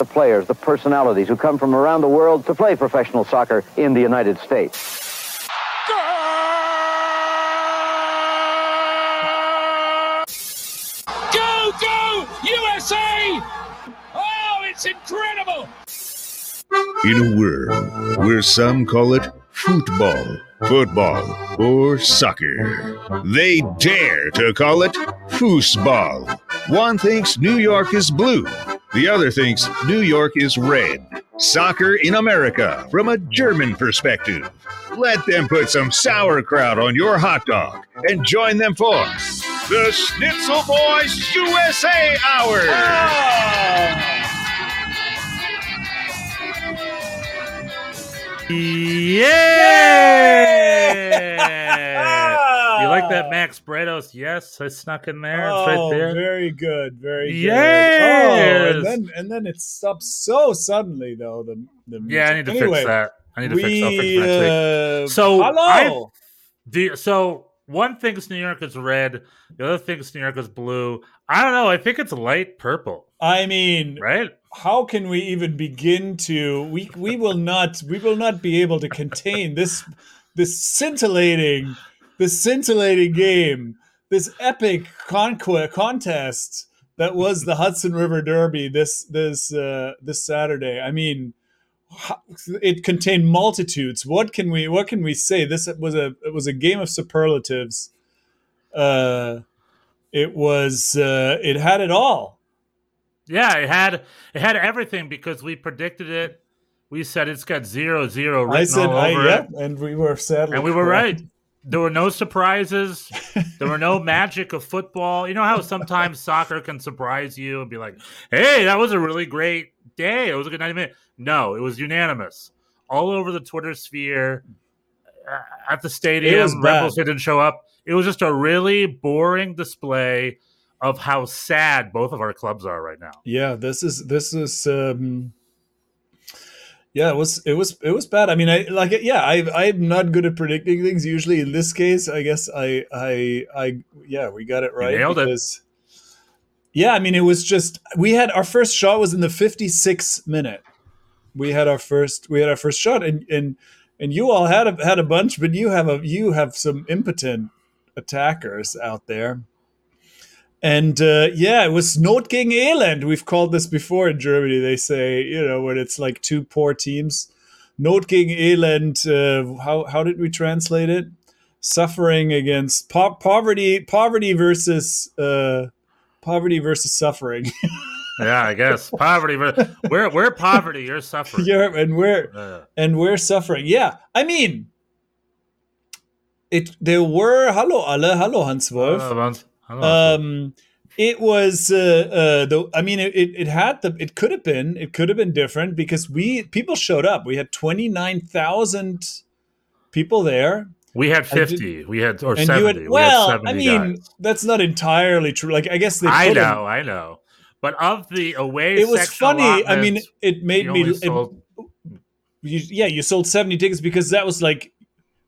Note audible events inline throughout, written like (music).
the players, the personalities who come from around the world to play professional soccer in the United States. Go, go, USA! Oh, it's incredible! In a world where some call it football, football, or soccer, they dare to call it foosball. One thinks New York is blue, the other thinks New York is red. Soccer in America from a German perspective. Let them put some sauerkraut on your hot dog and join them for the Schnitzel Boys USA Hour. Ah! Yeah! you like that Max Bredos? Yes, I snuck in there. It's right Oh, there. very good, very good. Yes! Oh, and then and then it stops so suddenly though. The the Yeah, I need to anyway, fix that. I need to we, fix that for next week. uh, So, hello. The so one thinks New York is red, the other thinks New York is blue. I don't know. I think it's light purple, I mean, right? How can we even begin to? We we will not we will not be able to contain this this scintillating this scintillating game, this epic conquest contest that was the Hudson River Derby this this uh, this Saturday. I mean, it contained multitudes. What can we what can we say? This was a it was a game of superlatives. Uh, it was uh, it had it all. Yeah, it had it had everything because we predicted it. We said it's got zero zero written I said, all I, over yeah, it, and we were sad. and we were right. There were no surprises. there were no (laughs) magic of football. You know how sometimes soccer can surprise you and be like, "Hey, that was a really great day. It was a good ninety minute." No, it was unanimous all over the Twitter sphere. uh, At the stadium, bad. didn't show up. It was just a really boring display of how sad both of our clubs are right now. Yeah, this is this is um yeah, it was it was it was bad. I mean, I like it. Yeah, I I'm not good at predicting things. Usually, in this case, I guess I I I yeah, we got it right. nailed it. Yeah, I mean, it was just we had our first shot was in the 56th minute. We had our first we had our first shot, and and and you all had a had a bunch, but you have a you have some impotent attackers out there. And uh, yeah, it was Not gegen Elend. We've called this before in Germany. They say, you know, when it's like two poor teams. Not gegen Elend. Uh, how how did we translate it? Suffering against po- poverty. Poverty versus uh, poverty versus suffering. (laughs) Yeah, I guess poverty. ver- We're we're poverty. You're suffering. (laughs) yeah, and we're and we're suffering. Yeah, I mean, it. There were hello alle, hello Hans Wolf. I don't know, I don't know. um it was uh uh the i mean it, it had the it could have been it could have been different because we people showed up we had 29,000 people there we had I did- fifty. We had or seventy. had we well had i mean guys. that's not entirely true like i guess they I know, I know. But of the away, it was funny i mean it made me only it- you, yeah you sold 70 tickets because that was like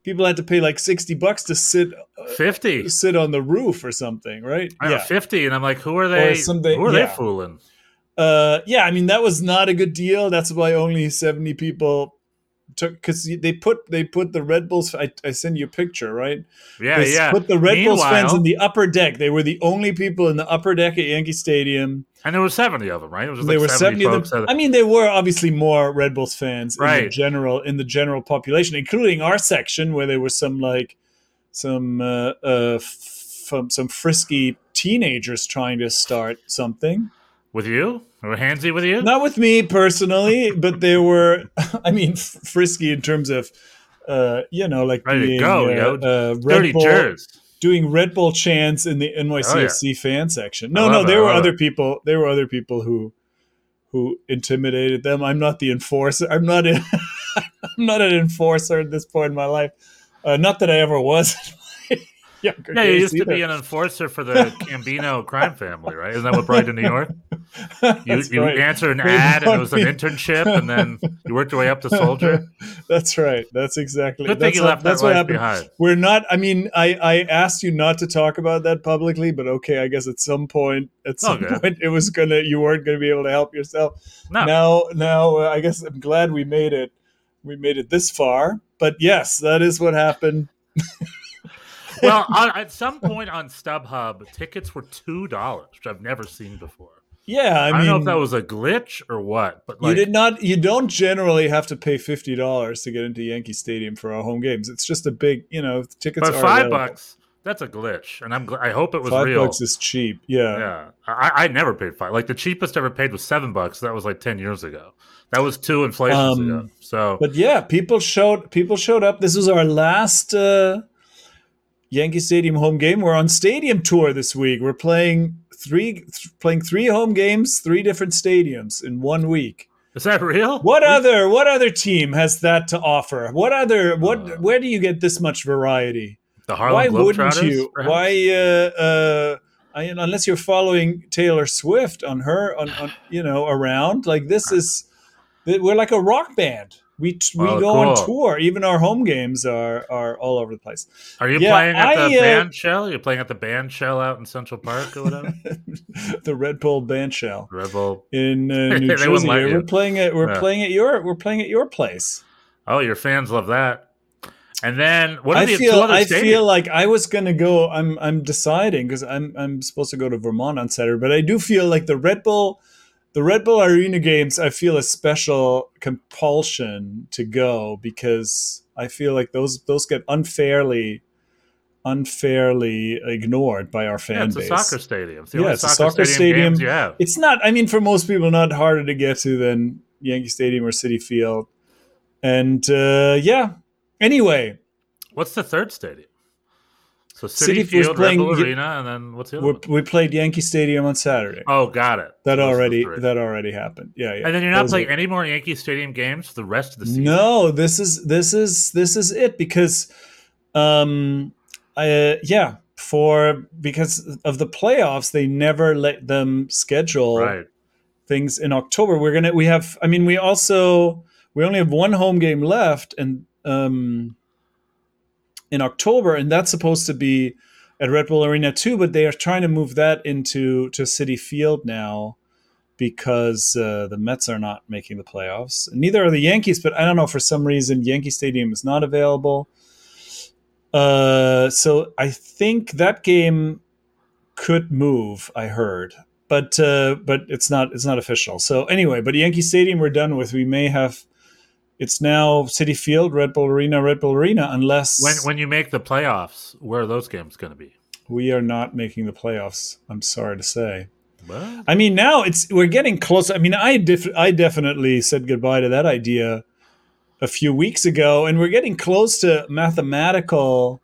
people had to pay like 60 bucks to sit fifty. sit on the roof or something right I know, fifty, and I'm like, who are they? who are yeah. they fooling? uh yeah i mean that was not a good deal that's why only 70 people took because they put they put the red bulls i, I send you a picture right Yeah, they yeah. put the red bulls fans in the upper deck they were the only people in the upper deck at yankee stadium and there were seventy of them, right? It was there like were 70, 70 of them i mean there were obviously more red bulls fans in the Right. general in the general population including our section where there were some like some uh, uh f- some frisky teenagers trying to start something with you or handsy with you? not with me personally, but they were, (laughs) I mean, frisky in terms of, uh, you know, like Ready being, go, uh, uh, Red Bull, doing Red Bull chants in the NYCFC fan section. No, no, love it, there were other it. people. There were other people who, who intimidated them. I'm not the enforcer. I'm not. A, (laughs) I'm not an enforcer at this point in my life. Uh, not that I ever was. (laughs) younger Yeah, you days used to be an enforcer for the Gambino (laughs) crime family, right? Isn't that what brought you to New York? You, you right. answered an ad and it was an internship, and then you worked your way up to soldier. (laughs) That's right. That's exactly. Good thing that's you what- left that that's what life happened. behind. We're not. I mean, I I asked you not to talk about that publicly, but okay. I guess at some point, at some Okay. point, it was gonna. You weren't gonna be able to help yourself. No, Now, now, uh, I guess I'm glad we made it. We made it this far. But yes, that is what happened. (laughs) well, on, at some point on StubHub, tickets were two dollars, which I've never seen before. Yeah, I, I, mean, don't know if that was a glitch or what, but like, you did not. You don't generally have to pay fifty dollars to get into Yankee Stadium for our home games. It's just a big, you know, tickets. but are five available. bucks, that's a glitch, and I'm. I hope it was Five real. bucks is cheap. Yeah. yeah, I, I never paid five. Like the cheapest I ever paid was seven bucks. That was like ten years ago. That was two inflations Um, ago. So But yeah, people showed people showed up. This was our last uh, Yankee Stadium home game. We're on stadium tour this week. We're playing three th- playing three home games, three different stadiums in one week. is that real? What We- other what other team has that to offer? What other what Uh, where do you get this much variety? The Harlem Why wouldn't you? perhaps? Why uh, uh I, unless you're following Taylor Swift on her on, on you know around like this is we're like a rock band. We t- we Oh, go on tour. Even our home games are are all over the place. Are you Yeah, playing at the I, uh, band shell? You're playing at the band shell out in Central Park or whatever. (laughs) the Red Bull Band Shell Red Bull. in uh, (laughs) New Jersey. We're playing it. We're Yeah. playing at your. We're playing at your place. Oh, your fans love that. And then what are I the feel I stadiums? feel like I was gonna go. I'm I'm deciding because I'm I'm supposed to go to Vermont on Saturday, but I do feel like the Red Bull, the Red Bull Arena games. I feel a special compulsion to go because I feel like those those get unfairly unfairly ignored by our fan yeah, it's base. a soccer stadium. It's Yeah, it's a soccer, soccer stadium, stadium. games you have. It's not. I mean, for most people, not harder to get to than Yankee Stadium or Citi Field. And uh, yeah. Anyway, What's the third stadium? So City, City was Field, playing- Red Bull Arena, and then what's the other we one? we played Yankee Stadium on Saturday. Oh, got it. that Those already three. that already happened. Yeah, yeah. and then you're not Those playing are- any more Yankee Stadium games for the rest of the season. No, this is this is this is it because, um, I, yeah, for because of the playoffs, they never let them schedule Right. things in October. We're gonna we have. I mean, we also we only have one home game left, and um, in October, and that's supposed to be at Red Bull Arena too. But they are trying to move that into to Citi Field now because uh, the Mets are not making the playoffs. Neither are the Yankees, but I don't know for some reason Yankee Stadium is not available. Uh, so I think that game could move. I heard, but uh, but it's not it's not official. So anyway, but Yankee Stadium we're done with. We may have. It's now Citi Field, Red Bull Arena, Red Bull Arena, unless When when you make the playoffs, where are those games going to be? we are not making the playoffs. I'm sorry to say. What? I mean, now it's we're getting close. I mean, I def- I definitely said goodbye to that idea a few weeks ago, and we're getting close to mathematical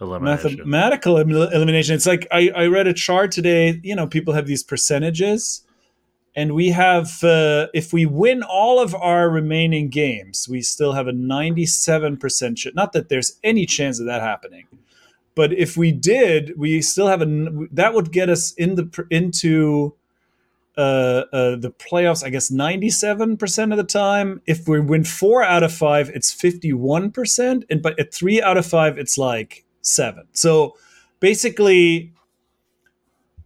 Elimination. mathematical elim- elimination. It's like I, I read a chart today. You know, people have these percentages, and we have uh, if we win all of our remaining games, we still have a ninety-seven percent. Ch- not that there's any chance of that happening, but if we did, we still have a that would get us in the into uh, uh, the playoffs. I guess ninety-seven percent of the time. If we win four out of five, it's fifty-one percent, and but at three out of five, it's like seven. So basically,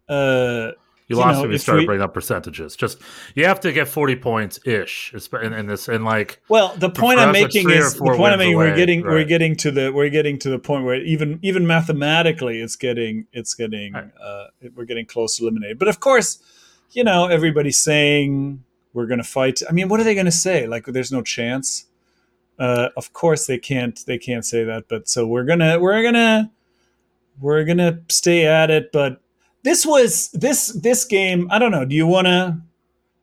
uh, You you lost know, when you started we- bringing up percentages. Just you have to get forty points ish in, in this, and like well, the point I'm making is the point I'm making. We're away, getting we're getting to the we're getting to the point where even even mathematically, it's getting it's getting Right. uh, we're getting close to eliminated. But of course, you know, everybody's saying we're going to fight. I mean, what are they going to say? Like, there's no chance. Uh, of course, they can't. They can't say that. But so we're gonna we're gonna we're gonna stay at it. But this was this this game. I don't know. Do you wanna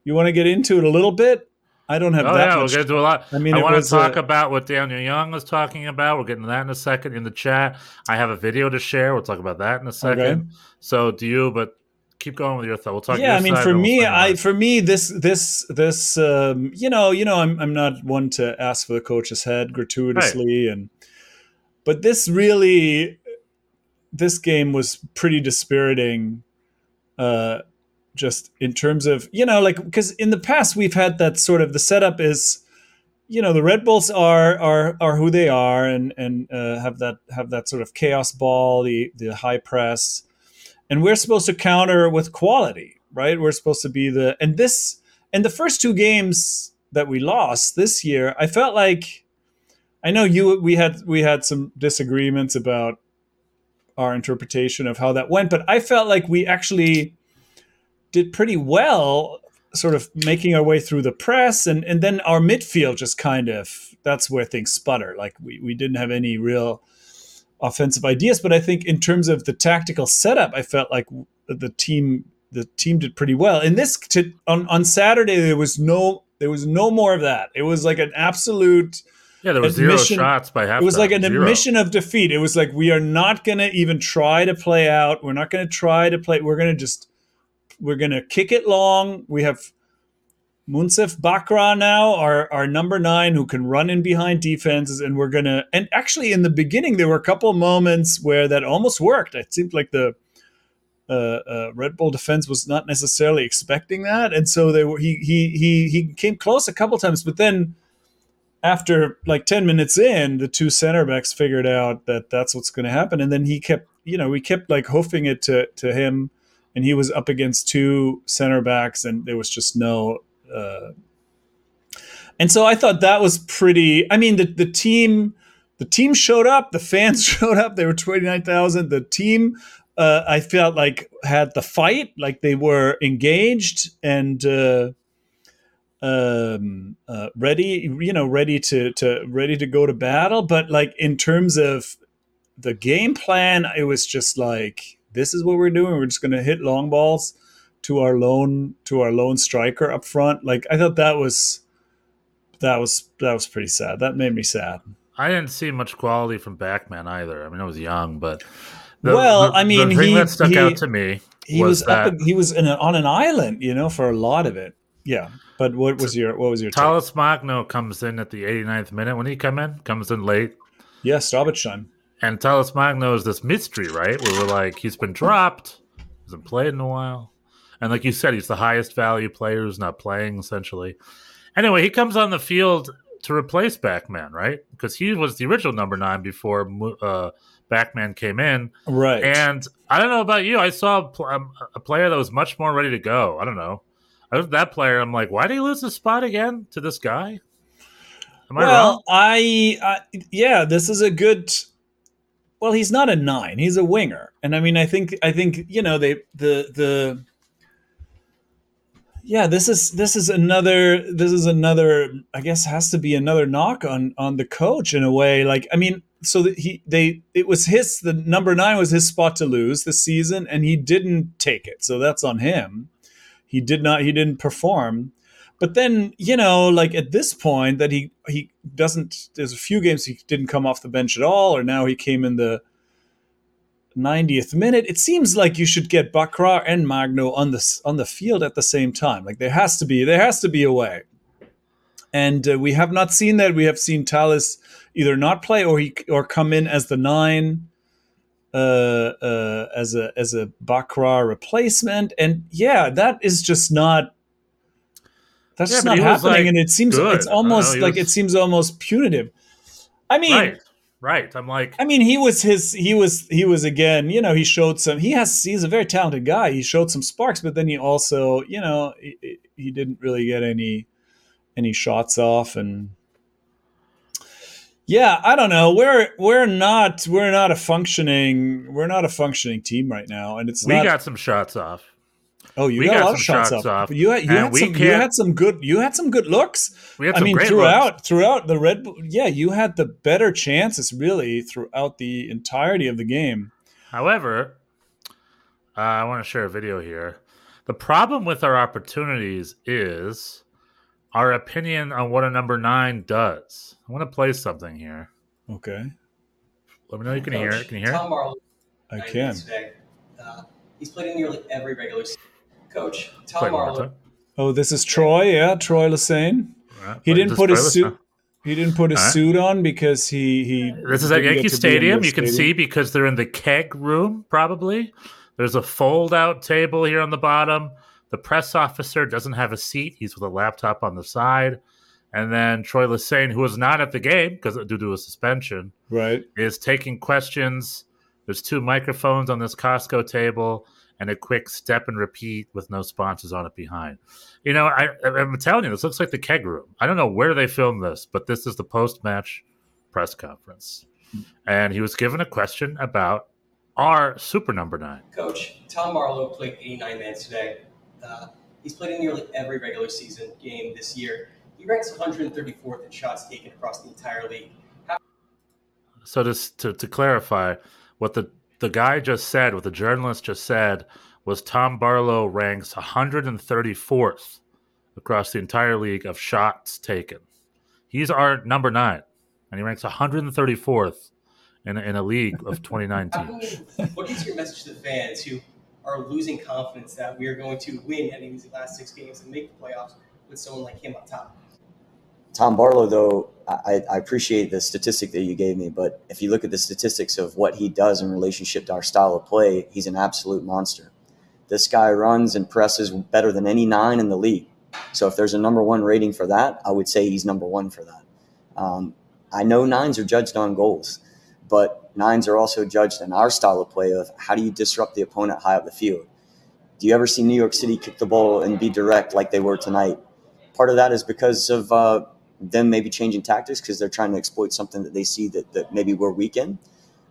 you want to get into it a little bit? I don't have oh that yeah, we'll much. get into a lot. I mean, I want to talk uh, about what Daniel Young was talking about. We're getting to that in a second in the chat. I have a video to share. We'll talk about that in a second. Okay. So do you? But keep going with your thought. We'll talk. yeah i mean for we'll me i for me this this this um you know you know i'm, I'm not one to ask for the coach's head gratuitously and but this really this game was pretty dispiriting uh just in terms of you know like because in the past we've had that sort of the setup is you know the Red Bulls are are are who they are and and uh, have that have that sort of chaos ball the the high press. And we're supposed to counter with quality right? We're supposed to be the and this and the first two games that we lost this year I felt like I know you we had we had some disagreements about our interpretation of how that went but I felt like we actually did pretty well sort of making our way through the press and and then our midfield just kind of that's where things sputter. Like we, we didn't have any real offensive ideas but i think in terms of the tactical setup i felt like the team the team did pretty well. In this to, on on saturday there was no there was no more of that. It was like an absolute Yeah, there was zero shots by halftime. it was like an Zero. admission of defeat. It was like we are not going to even try to play out. We're not going to try to play. We're going to just we're going to kick it long. We have Monsef Bakrar now, our our number nine, who can run in behind defenses, and we're gonna. And actually, in the beginning, there were a couple of moments where that almost worked. It seemed like the uh, uh, Red Bull defense was not necessarily expecting that, and so they were. He he he he came close a couple times, but then after like 10 minutes in the two center backs figured out that that's what's going to happen and then he kept you know we kept like hoofing it to to him and he was up against two center backs and there was just no uh and so i thought that was pretty i mean the the team the team showed up the fans (laughs) showed up there were 29,000 the team uh, I felt like had the fight, like they were engaged and uh, um, uh, ready, you know, ready to to ready to go to battle. But like in terms of the game plan, it was just like this is what we're doing. We're just going to hit long balls to our lone to our lone striker up front. Like I thought that was that was that was pretty sad. That made me sad. I didn't see much quality from Backman either. I mean, I was young, but Well, I mean, the thing he- that stuck he- out to me He was, was, that. He was in a, on an island, you know, for a lot of it. Yeah. But what was your what was your take? Talles Magno comes in at the 89th minute when he come in, comes in late, Yeah, Strabichheim. and Talles Magno is this mystery, right? Where we're like, he's been dropped, hasn't played in a while, and like you said, he's the highest value player who's not playing essentially. Anyway, he comes on the field to replace Backman, right? Because he was the original number nine before uh, Backman came in, Right. and I don't know about you. I saw a, pl- um, a player that was much more ready to go. I don't know. I was that player. I'm like, why did he lose the spot again to this guy? Am I well, wrong? I, I yeah, this is a good. Well, he's not a nine; he's a winger, and I mean, I think, I think you know, they the the. Yeah, this is this is another this is another I guess has to be another knock on on the coach in a way like I mean so that he they it was his the number 9 was his spot to lose this season and he didn't take it so that's on him he did not he didn't perform. But then you know like at this point that he he doesn't there's a few games he didn't come off the bench at all or now he came in the 90th minute. It seems like you should get Bakrar and Magno on the on the field at the same time. Like there has to be there has to be a way. And uh, we have not seen that. We have seen Talis either not play or he or come in as the 9 uh, uh, as a as a Bakrar replacement and yeah that is just not that's Yeah, just not happening like, and it seems good. it's almost like was- it seems almost punitive i mean right, right. I'm like, I mean, he was his. He was. He was again. You know, he showed some. He has. He's a very talented guy. He showed some sparks, but then he also, you know, he, he didn't really get any any shots off, and yeah, I don't know. We're we're not we're not a functioning we're not a functioning team right now, and it's we not. got some shots off. oh, you got, got a lot of some shots, shots off. you had you had some you had some good you had some good looks. We had I some mean, great throughout looks. throughout the Red Bull, yeah, you had the better chances really throughout the entirety of the game. However, uh, I want to share a video here. The problem with our opportunities is our opinion on what a number nine does. I want to play something here. Okay, Let me know you can hear it. Can you hear Tom it? Barlow. I can. yesterday. Uh, he's played in nearly every regular season. Coach, Tom Play it one Barlow. Oh, this is Troy. Yeah, Troy Lesesne. All right, He didn't put his suit. now. He didn't put his All right. suit on because he he. This is at Yankee to be in Stadium. You can stadium. see because they're in the keg room, probably. There's a fold out table here on the bottom. The press officer doesn't have a seat; he's with a laptop on the side. And then Troy Lesesne, who was not at the game because due to a suspension, Right. is taking questions. There's two microphones on this Costco table and a quick step and repeat with no sponsors on it behind. You know, I, I'm telling you, this looks like the keg room. I don't know where they filmed this, but this is the post match press conference. And he was given a question about our super number nine. Coach, Tom Barlow played 89 minutes today. Uh, he's played in nearly every regular season game this year. He ranks 134th in shots taken across the entire league. So to, to, to clarify, what the, the guy just said, what the journalist just said, was Tom Barlow ranks 134th across the entire league of shots taken. He's our number nine, and he ranks 134th in, a- in a league of 29 How can teams. what is your message to the fans who are losing confidence that we are going to win any of these last six games and make the playoffs with someone like him on top? Tom Barlow, though, I, I appreciate the statistic that you gave me, but if you look at the statistics of what he does in relationship to our style of play, he's an absolute monster. This guy runs and presses better than any nine in the league. So if there's a number one rating for that, I would say he's number one for that. Um, I know nines are judged on goals, but nines are also judged on our style of play of how do you disrupt the opponent high up the field. Do you ever see New York City kick the ball and be direct like they were tonight? Part of that is because of uh, them maybe changing tactics because they're trying to exploit something that they see that, that maybe we're weak in.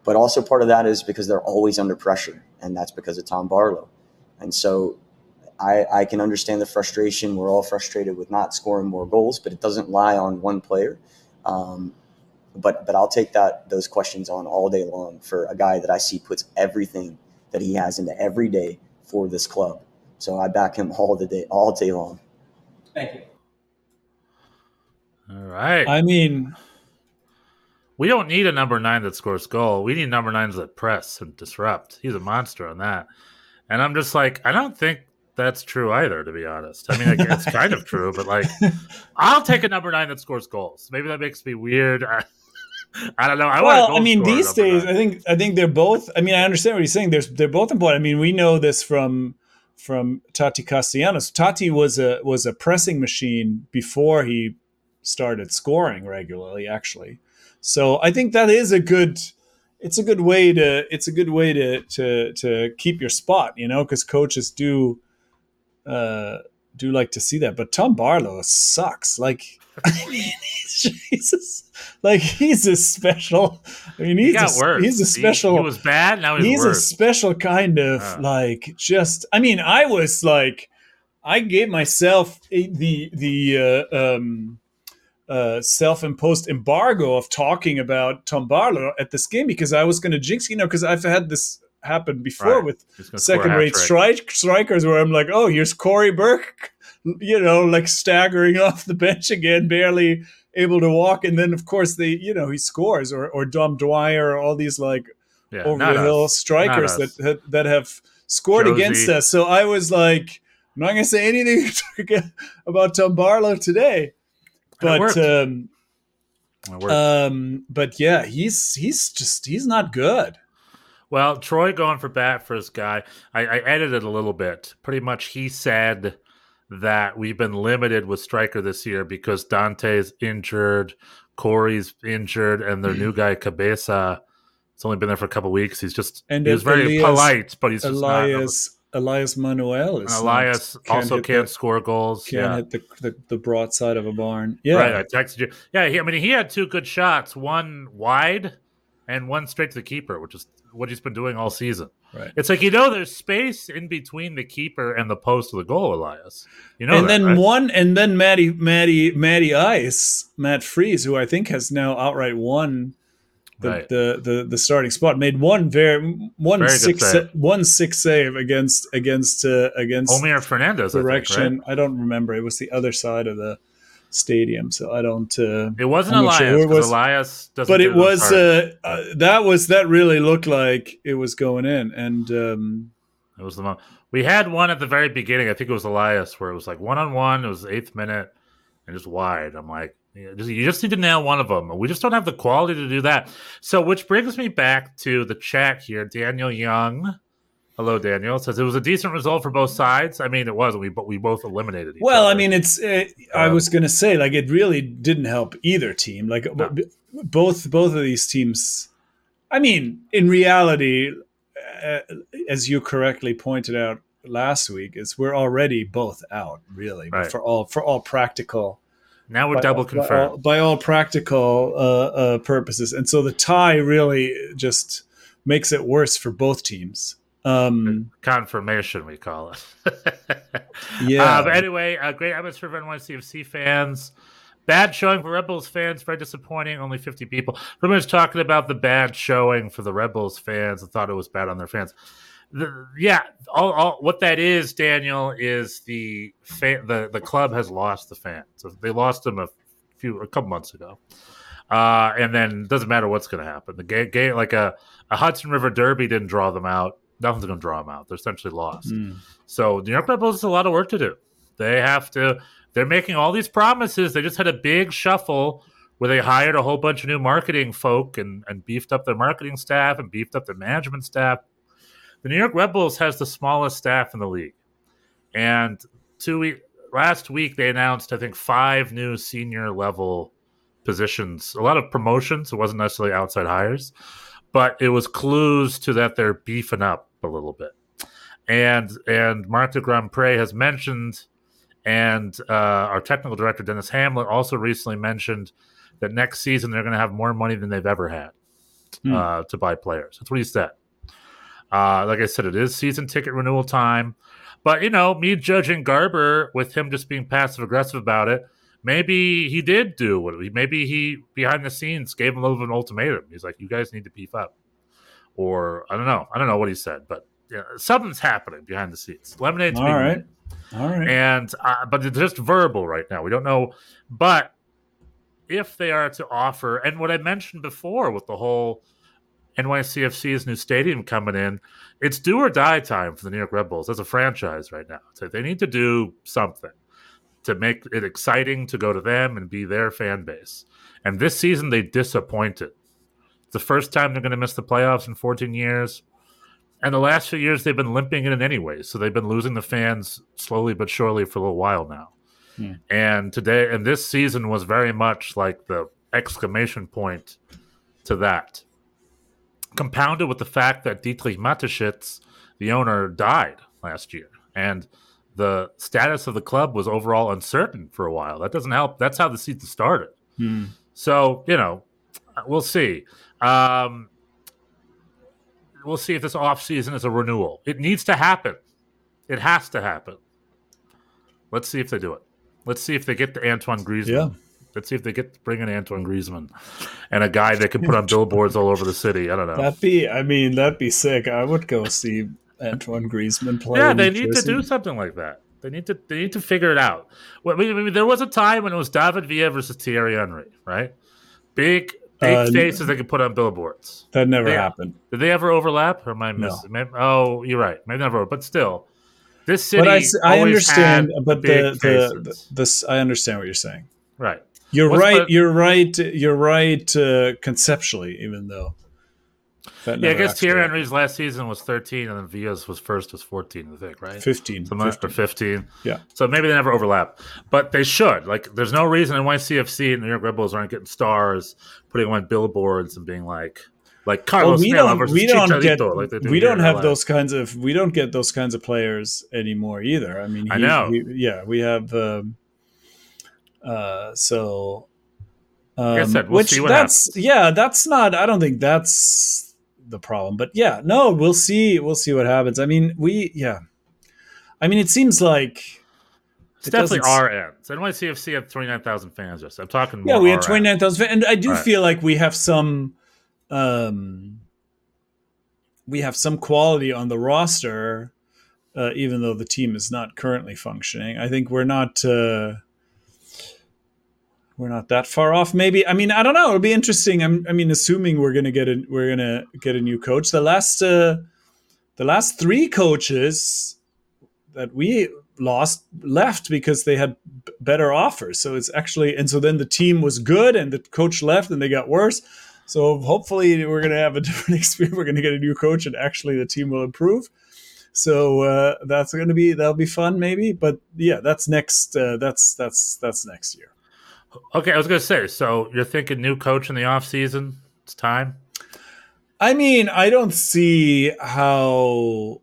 But also part of that is because they're always under pressure, and that's because of Tom Barlow. And so I, I can understand the frustration. We're all frustrated with not scoring more goals, but it doesn't lie on one player. Um, but but I'll take that those questions on all day long for a guy that I see puts everything that he has into every day for this club. So I back him (laughs) all the day, all day long. Thank you. All right. I mean, we don't need a number nine that scores goal. We need number nines that press and disrupt. He's a monster on that. And I'm just like, I don't think that's true either, to be honest. I mean, I guess it's (laughs) kind of true, but like, I'll take a number nine that scores goals. Maybe that makes me weird. I, (laughs) I don't know. I want well, I mean, these days, nine. I think I think they're both. I mean, I understand what he's saying. There's they're both important. I mean, we know this from from Tati Castellanos. Tati was a was a pressing machine before he started scoring regularly, actually. So I think that is a good. It's a good way to. It's a good way to to to keep your spot. You know, because coaches do. Uh, do like to see that, but Tom Barlow sucks. Like, (laughs) I mean, he's, Jesus, like he's a special. I mean, he he's got a, worse. he's a special. He, was bad. Now he's, he's a special kind of Ah. like just. I mean, I was like, I gave myself the the uh, um, uh, self-imposed embargo of talking about Tom Barlow at this game because I was going to jinx, you know, because I've had this happen before Right. with He's gonna score a second-rate strike strikers where I'm like, oh, here's Cory Burke, you know, like staggering (laughs) off the bench again, barely able to walk, and then of course they, you know, he scores, or or Dom Dwyer, or all these like Yeah, over the hill us. strikers that, that have scored Josie. against us. So I was like, I'm not going to say anything (laughs) about Tom Barlow today, but um, um, but yeah, he's he's just he's not good. Well, Troy going for bat for his guy. I, I edited a little bit. Pretty much, he said that we've been limited with striker this year because Dante's injured, Cory's injured, and their new guy Cabeza. It's only been there for a couple weeks. He's just And he was very Elias- polite, but he's just Elias Elias Manoel is And Elias not- also can't the, score goals. can't yeah, hit the, the the broadside of a barn. Yeah, right. I texted you. Yeah, he, I mean, he had two good shots, one wide and one straight to the keeper, which is what he's been doing all season. right. It's like you know, there's space in between the keeper and the post of the goal, Elias. You know, and that, then right? one, and then Matty, Matty, Matty Ice, Matt Freese, who I think has now outright won the, Right. the, the, the starting spot, made one very one Very six save. one six save against against uh, against Omir Fernandez. I think, direction. right? I don't remember. It was the other side of the stadium, so I don't. Uh, It wasn't not sure Elias was. Elias doesn't. but it was uh, uh, that was that really looked like it was going in, and um, It was the moment. We had one at the very beginning. I think it was Elias, where it was like one on one. It was eighth minute and just wide. I'm like, you just need to nail one of them. We just don't have the quality to do that. So, which brings me back to the chat here. Daniel Young Hello, Daniel. Says it was a decent result for both sides. I mean, it was. We but we both eliminated. Each Well, other. I mean, it's. Uh, I Um, was gonna say, like, it really didn't help either team. Like, No. b- both both of these teams. I mean, in reality, uh, as you correctly pointed out last week, is we're already both out, really, Right. for all for all practical. Now we're by- double by confirmed. all, by all practical uh, uh, purposes, and so the tie really just makes it worse for both teams. Um, Confirmation, we call it. (laughs) yeah, Uh, but anyway, uh, great atmosphere for NYCFC fans. Bad showing for Rebels fans. Very disappointing. Only 50 people. Pretty much talking about the bad showing for the Rebels fans. I thought it was bad on their fans. The, yeah, all, all, what that is, Daniel, is the fan, the the club has lost the fans. So they lost them a few a couple months ago, uh, and then doesn't matter what's going to happen. The game, game like a, a Hudson River Derby didn't draw them out. Nothing's going to draw them out. They're essentially lost. mm. So New York Red Bulls has a lot of work to do. They have to. They're making all these promises. They just had a big shuffle where they hired a whole bunch of new marketing folk and, and beefed up their marketing staff and beefed up their management staff. The New York Red Bulls has the smallest staff in the league, and two week last week they announced I think five new senior level positions. A lot of promotions. It wasn't necessarily outside hires, but it was clues to that they're beefing up a little bit and and Marc de Grandpré has mentioned, and uh, our technical director Denis Hamlett also recently mentioned that next season they're going to have more money than they've ever had Hmm. uh, to buy players. That's what he said. Uh, like I said, it is season ticket renewal time, but you know, me judging Garber with him just being passive aggressive about it. Maybe he did do what he. Maybe he behind the scenes gave him a little bit of an ultimatum. He's like, "You guys need to beef up," or I don't know. I don't know what he said, but yeah, something's happening behind the scenes. Lemonade's All right. made. all right. and uh, but it's just verbal right now. We don't know, but if they are to offer, and what I mentioned before with the whole NYCFC's new stadium coming in, it's do or die time for the New York Red Bulls as a franchise right now. So they need to do something to make it exciting to go to them and be their fan base. And this season they disappointed. It's the first time they're going to miss the playoffs in 14 years. And the last few years they've been limping in anyway. So they've been losing the fans slowly but surely for a little while now. Hmm. And today and this season was very much like the exclamation point to that. Compounded with the fact that Dietrich Mateschitz, the owner, died last year. And the status of the club was overall uncertain for a while. That doesn't help. That's how the season started. Hmm. So, you know, we'll see. Um, we'll see if this offseason is a renewal. It needs to happen. It has to happen. Let's see if they do it. Let's see if they get the Antoine Griezmann. Yeah. Let's see if they get to bring in Antoine Griezmann and a guy that can put on billboards all over the city. I don't know. That'd be, I mean, that'd be sick. I would go see Antoine Griezmann play. yeah, they need to do something like that. They need to they need to figure it out. Well, I mean, there was a time when it was David Villa versus Thierry Henry, right? Big big Uh, faces they could put on billboards. That never They- happened. Did they ever overlap? Or am I missing? Maybe, oh, you're right. Maybe never. But still, this city. But I, always understand. But the, the, the this I understand what you're saying. right. You're What's right. the- you're right. You're right. Uh, conceptually, even though. Yeah, I guess Thierry. Henry's last season was 13, and then Villa's was first was 14, I think, right? 15. Something like- 15. or 15. Yeah. So maybe they never overlap, but they should. Like, there's no reason NYCFC and New York Red Bulls aren't getting stars, putting them on billboards and being like, like Well, Carlos we Vela don't. versus We don't Chicharito, get. like do we don't have LA. those kinds of. We don't get those kinds of players anymore either. I mean, I know. he- yeah, we have. Um, uh, so. Um, Like said, we'll which that's yeah, that's not. I don't think that's the problem. But yeah, no, we'll see. We'll see what happens. I mean, we yeah. I mean, it seems like It's it definitely end. So NYCFC had 29,000 fans. Just I'm talking. Yeah, we had our twenty end. nine thousand, and I do Right. feel like we have some, um, we have some quality on the roster, uh, even though the team is not currently functioning. I think we're not. Uh, we're not that far off. Maybe I mean I don't know. It'll be interesting. I'm, I mean, assuming we're gonna get a we're gonna get a new coach. The last uh, the last three coaches that we lost left because they had b- better offers. So it's actually and so then the team was good and the coach left and they got worse. So hopefully we're gonna have a (laughs) different experience. We're gonna get a new coach and actually the team will improve. So uh, that's to be that'll be fun, maybe. But yeah, that's next. Uh, that's that's that's next year. Okay, I was gonna say. So you're thinking new coach in the off season? It's time. I mean, I don't see how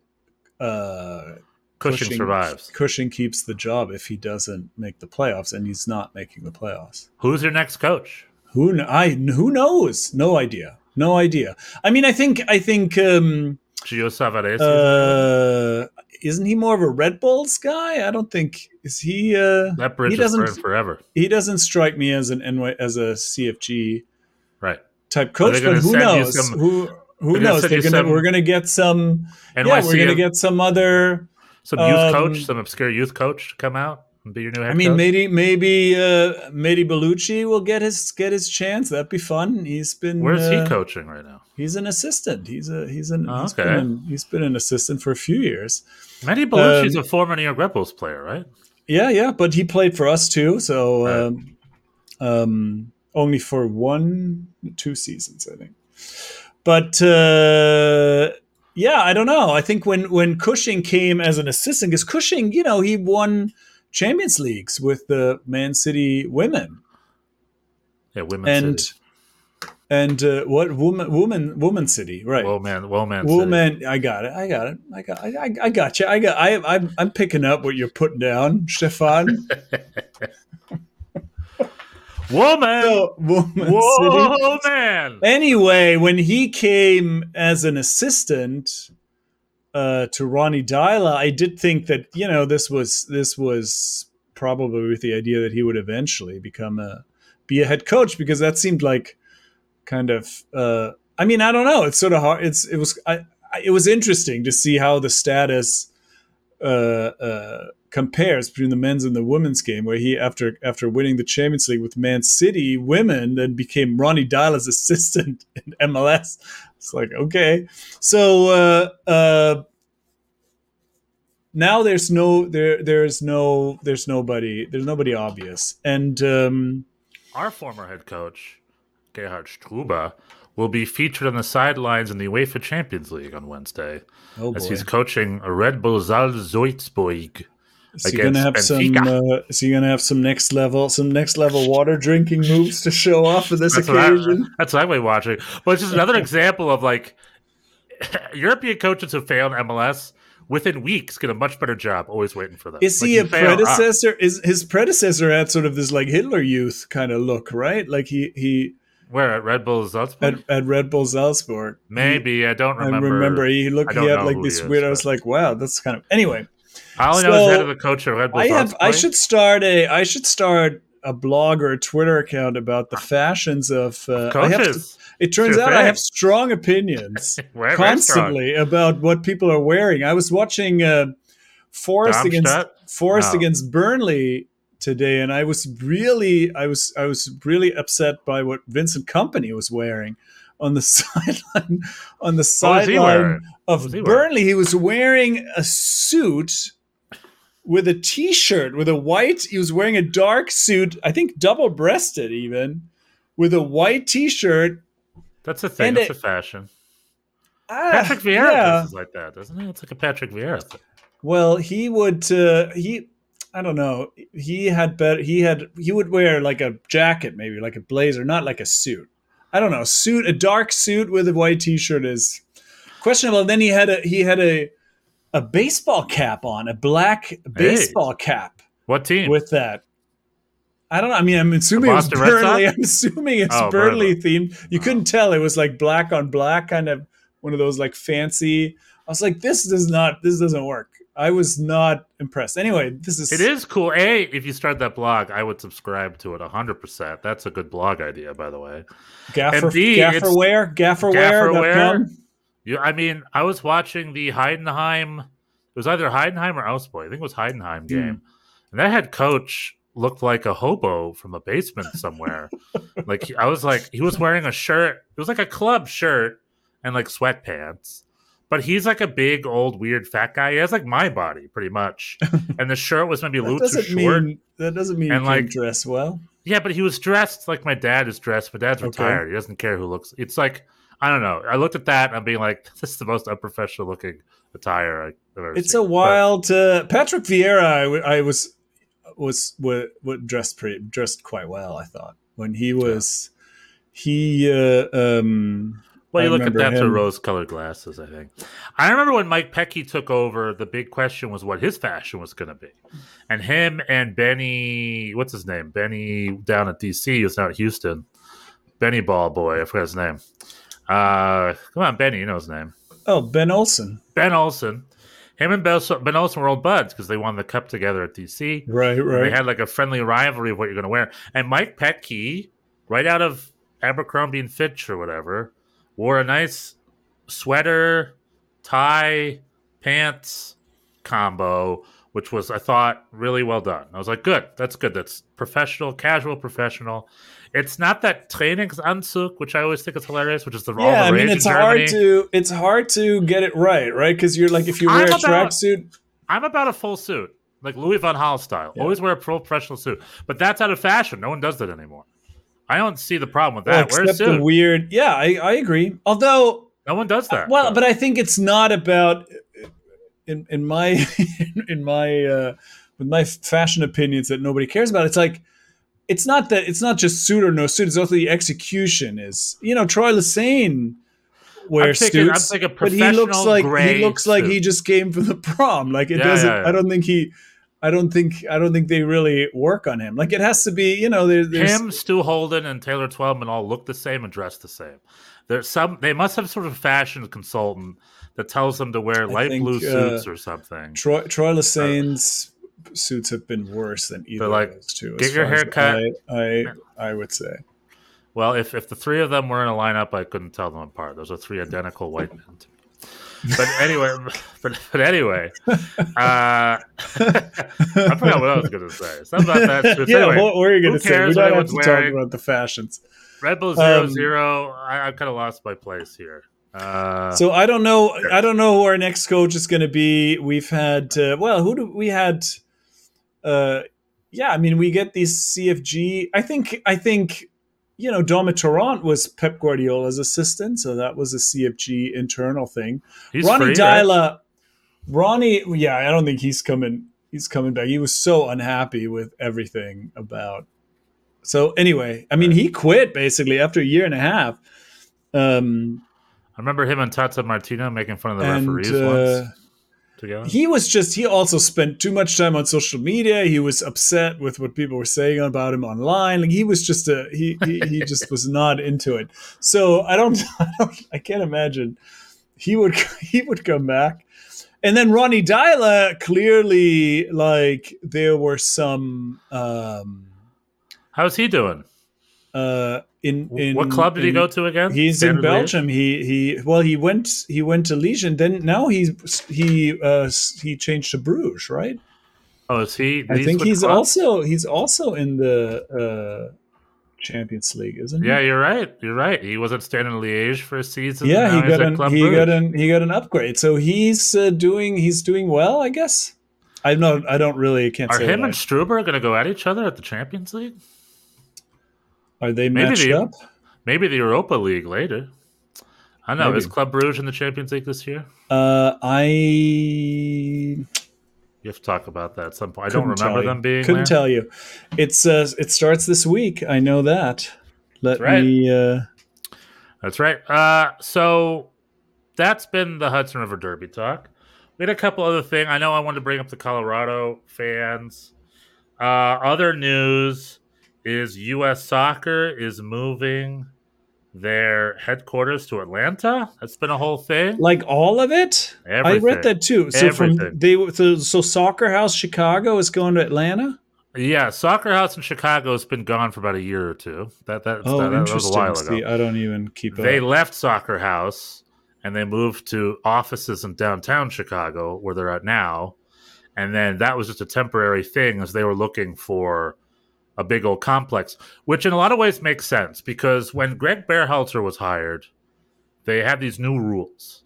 uh, Cushing, survives. Cushing keeps the job if he doesn't make the playoffs, and he's not making the playoffs. Who's your next coach? Who kn- I who knows? No idea. No idea. I mean, I think I think um, Gio Savarese. uh, isn't he more of a Red Bulls guy? I don't think is he. Uh, that bridge he is doesn't- forever. he doesn't strike me as an NY, as a CFG Right. type coach, but who knows? some- who who knows? They're gonna we're gonna get some. NYC yeah, we're gonna get some other. some youth um, coach, some obscure youth coach to come out and be your new head I mean, coach. maybe maybe uh, Mehdi Ballouchy will get his get his chance. That'd be fun. He's been Where's uh, he coaching right now? He's an assistant. He's a he's an Oh, he's okay. been an, he's been an assistant for a few years. Manny Ballouchy's um, a former New York Red Bulls player, right? Yeah, yeah, but he played for us too. So Right. um, um, only for one, two seasons, I think. But uh, yeah, I don't know. I think when when Cushing came as an assistant, because Cushing, you know, he won Champions Leagues with the Man City women, Yeah, women and city. And uh, what woman woman woman City, right? Whoa man, whoa man, City. Woman, I got it. I got it. I got. I, I, I got you. I got. I, I'm. I'm picking up what you're putting down, Stefan. (laughs) woman, So, woman City. whoa. Anyway, when he came as an assistant uh, to Ronny Deila, I did think that you know this was this was probably with the idea that he would eventually become a be a head coach because that seemed like kind of. Uh, I mean, I don't know. It's sort of hard. It's it was I, it was interesting to see how the status uh, uh, compares between the men's and the women's game, where he after after winning the Champions League with Man City women, then became Ronny Deila's assistant (laughs) in MLS. It's like okay, so uh, uh, now there's no there there's no there's nobody there's nobody obvious, and um, Our former head coach, Gerhard Struber, will be featured on the sidelines in the UEFA Champions League on Wednesday oh as boy, he's coaching a Red Bull Salzburg. is he gonna have against some? Uh, is he gonna have some next level some next level water drinking moves to show off for this That's what, I, occasion? that's what been watching. But it's just another example of like (laughs) European coaches who fail in MLS within weeks get a much better job. Always waiting for them. Is Like, he a predecessor? Is his predecessor had sort of this like Hitler Youth kind of look, right? Like he he where at Red Bull Salzburg? at, at Red Bull Salzburg. Maybe I don't remember. I remember. he looked. He had like this he is, weird. I was like, wow, that's kind of. Anyway, I only know he's So, head of the coach of Red Bull I have. I should start a. I should start a blog or a Twitter account about the fashions of. Uh, I have to, coaches. it turns out I have strong opinions (laughs) very strong. constantly about what people are wearing. I was watching uh, Forest against Forest No. against Burnley today, and I was really, I was, I was really upset by what Vincent Kompany was wearing on the (laughs) sideline. On the sideline of he? Burnley, he was wearing a suit with a t-shirt with a white. He was wearing a dark suit, I think double-breasted even, with a white t-shirt. That's a thing. And That's it- a fashion. Ah, Patrick Vieira yeah. dresses like that, doesn't he? It's like a Patrick Vieira thing. Well, he would. Uh, he, I don't know. He had better. He had. He would wear like a jacket, maybe like a blazer, not like a suit. I don't know. Suit, a dark suit with a white t-shirt is questionable. then he had a he had a a baseball cap on, a black baseball cap What team? with that. I don't know. I mean, I'm assuming it was Boston Red Burnley. (laughs) I'm assuming it's Oh, Burnley Burnley. themed. You oh. couldn't tell. It was like black on black, kind of one of those like fancy. I was like, this does not. This doesn't work. I was not impressed. Anyway, this is It is cool. A, if you start that blog, I would subscribe to it 100%. That's a good blog idea, by the way. Gaffer and B, it's- Gafferware Gafferware.com. You, I mean, I was watching the Heidenheim. It was either Heidenheim or Ausboy. I think it was Heidenheim hmm. game. And that head coach looked like a hobo from a basement somewhere. (laughs) like I was like, he was wearing a shirt. It was like a club shirt and like sweatpants. But he's like a big old weird fat guy. He has like my body pretty much. (laughs) and the shirt was maybe a That little too doesn't short. mean that doesn't mean And, like, dress well. Yeah, but he was dressed like my dad is dressed. My dad's Okay. retired. He doesn't care who looks. It's like I don't know. I looked at that and I'm being like, (laughs) this is the most unprofessional looking attire I've ever It's seen. a wild. Uh, Patrick Vieira, I, w- I was was was dressed pretty dressed quite well. I thought when he was he. Uh, um, But, well, you I look at that through rose-colored glasses. I think. I remember when Mike Petke took over. The big question was what his fashion was going to be, and him and Benny, what's his name? Benny down at DC, who's now at Houston. Benny Ball Boy, I forgot his name. Uh, come on, Benny, you know his name. oh, Ben Olsen. Ben Olsen. Him and Ben Olsen were old buds because they won the cup together at DC. Right, right. They had like a friendly rivalry of what you're going to wear. And Mike Petke, right out of Abercrombie and Fitch or whatever, wore a nice sweater, tie, pants combo, which was I thought really well done. I was like, good, that's good. That's professional, casual, professional. It's not that Trainingsanzug, which I always think is hilarious, which is the wrong. yeah, the I mean it's hard to it's hard to get it right, right? Because you're like if you I'm wear a tracksuit, I'm about a full suit, like Louis Van Gaal style. Yeah. Always wear a professional suit, but that's out of fashion. No one does that anymore. I don't see the problem with that. a except the weird. Yeah, I, I agree. Although no one does that. Well, but I think it's not about in in my (laughs) in my uh, with my fashion opinions that nobody cares about. It's like it's not that it's not just suit or no suit. It's also the execution is you know Troy Lesesne wears thinking- I'm suits, thinking but he looks like he looks like suit. he just came from the prom. Like it Yeah, doesn't. yeah, yeah. I don't think he. I don't think I don't think they really work on him. Like it has to be, you know, there, there's him, Stu Holden, and Taylor Twellman all look the same and dress the same. There's some. They must have sort of a fashion consultant that tells them to wear light think, blue uh, suits or something. Troy, Troy Lesesne's suits have been worse than either like, of those two. get your far as hair cut. I, I I would say. Well, if if the three of them were in a lineup, I couldn't tell them apart. Those are three identical white men. To me. But anyway, (laughs) but, but anyway, uh, I forgot what I was going to say. Something about that. (laughs) yeah, anyway, what were you going to say? We don't have to everyone's talk about the fashions. Red Bull zero Um, zero. I, I kind of lost my place here. Uh, So I don't know. I don't know who our next coach is going to be. We've had uh, well, who do we had? Uh, yeah, I mean, we get these CFG. I think. I think. You know, Dom Torrent was Pep Guardiola's assistant, so that was a CFG internal thing. he's Ronny right? Deila, Ronny, yeah, I don't think he's coming. He's coming back. He was so unhappy with everything about. So anyway, I mean, he quit basically after a year and a half. Um, I remember him and Tata Martino making fun of the and referees uh, once together. he was just. He also spent too much time on social media. He was upset with what people were saying about him online. Like he was just a. He he, he (laughs) just was not into it. So I don't. (laughs) I don't. I can't imagine he would (laughs) he would come back. And then Ronny Deila clearly like there were some um How's he doing? Uh in, in what club did he go to again? He's Standard in Liège? Belgium. He he well he went he went to Legion. Then now he's he uh he changed to Bruges, right? Oh, is he? I think he's clubs? also he's also in the uh Champions League, isn't he? Yeah, you're right. You're right. He was at Standard Liège for a season. yeah. He got an he Brugge. got an he got an upgrade. So he's uh, doing he's doing well, I guess. I know I don't really can't Are say him and Struber going to go at each other at the Champions League? Are they Maybe matched they- up? Maybe the Europa League later. I know. Maybe. Is Club Bruges in the Champions League this year? Uh, I You have to talk about that at some point. I don't remember them being Couldn't there. tell you. It's uh, it starts this week. I know that. Let That's right. me. Uh, That's right. Uh, so that's been the Hudson River Derby talk. We had a couple other things. I know I wanted to bring up the Colorado fans. Uh, other news is U.S. Soccer is moving their headquarters to Atlanta. That's been a whole thing. like all of it. I read that too. So from Everything. they so, so Soccer House Chicago is going to Atlanta. Yeah, Soccer House in Chicago has been gone for about a year or two. That that, Oh, that, that was a interesting. while ago. See, I don't even keep they up. left Soccer House and they moved to offices in downtown Chicago, where they're at now. And then that was just a temporary thing as they were looking for a big old complex, which in a lot of ways makes sense because when Greg Berhalter was hired, they had these new rules.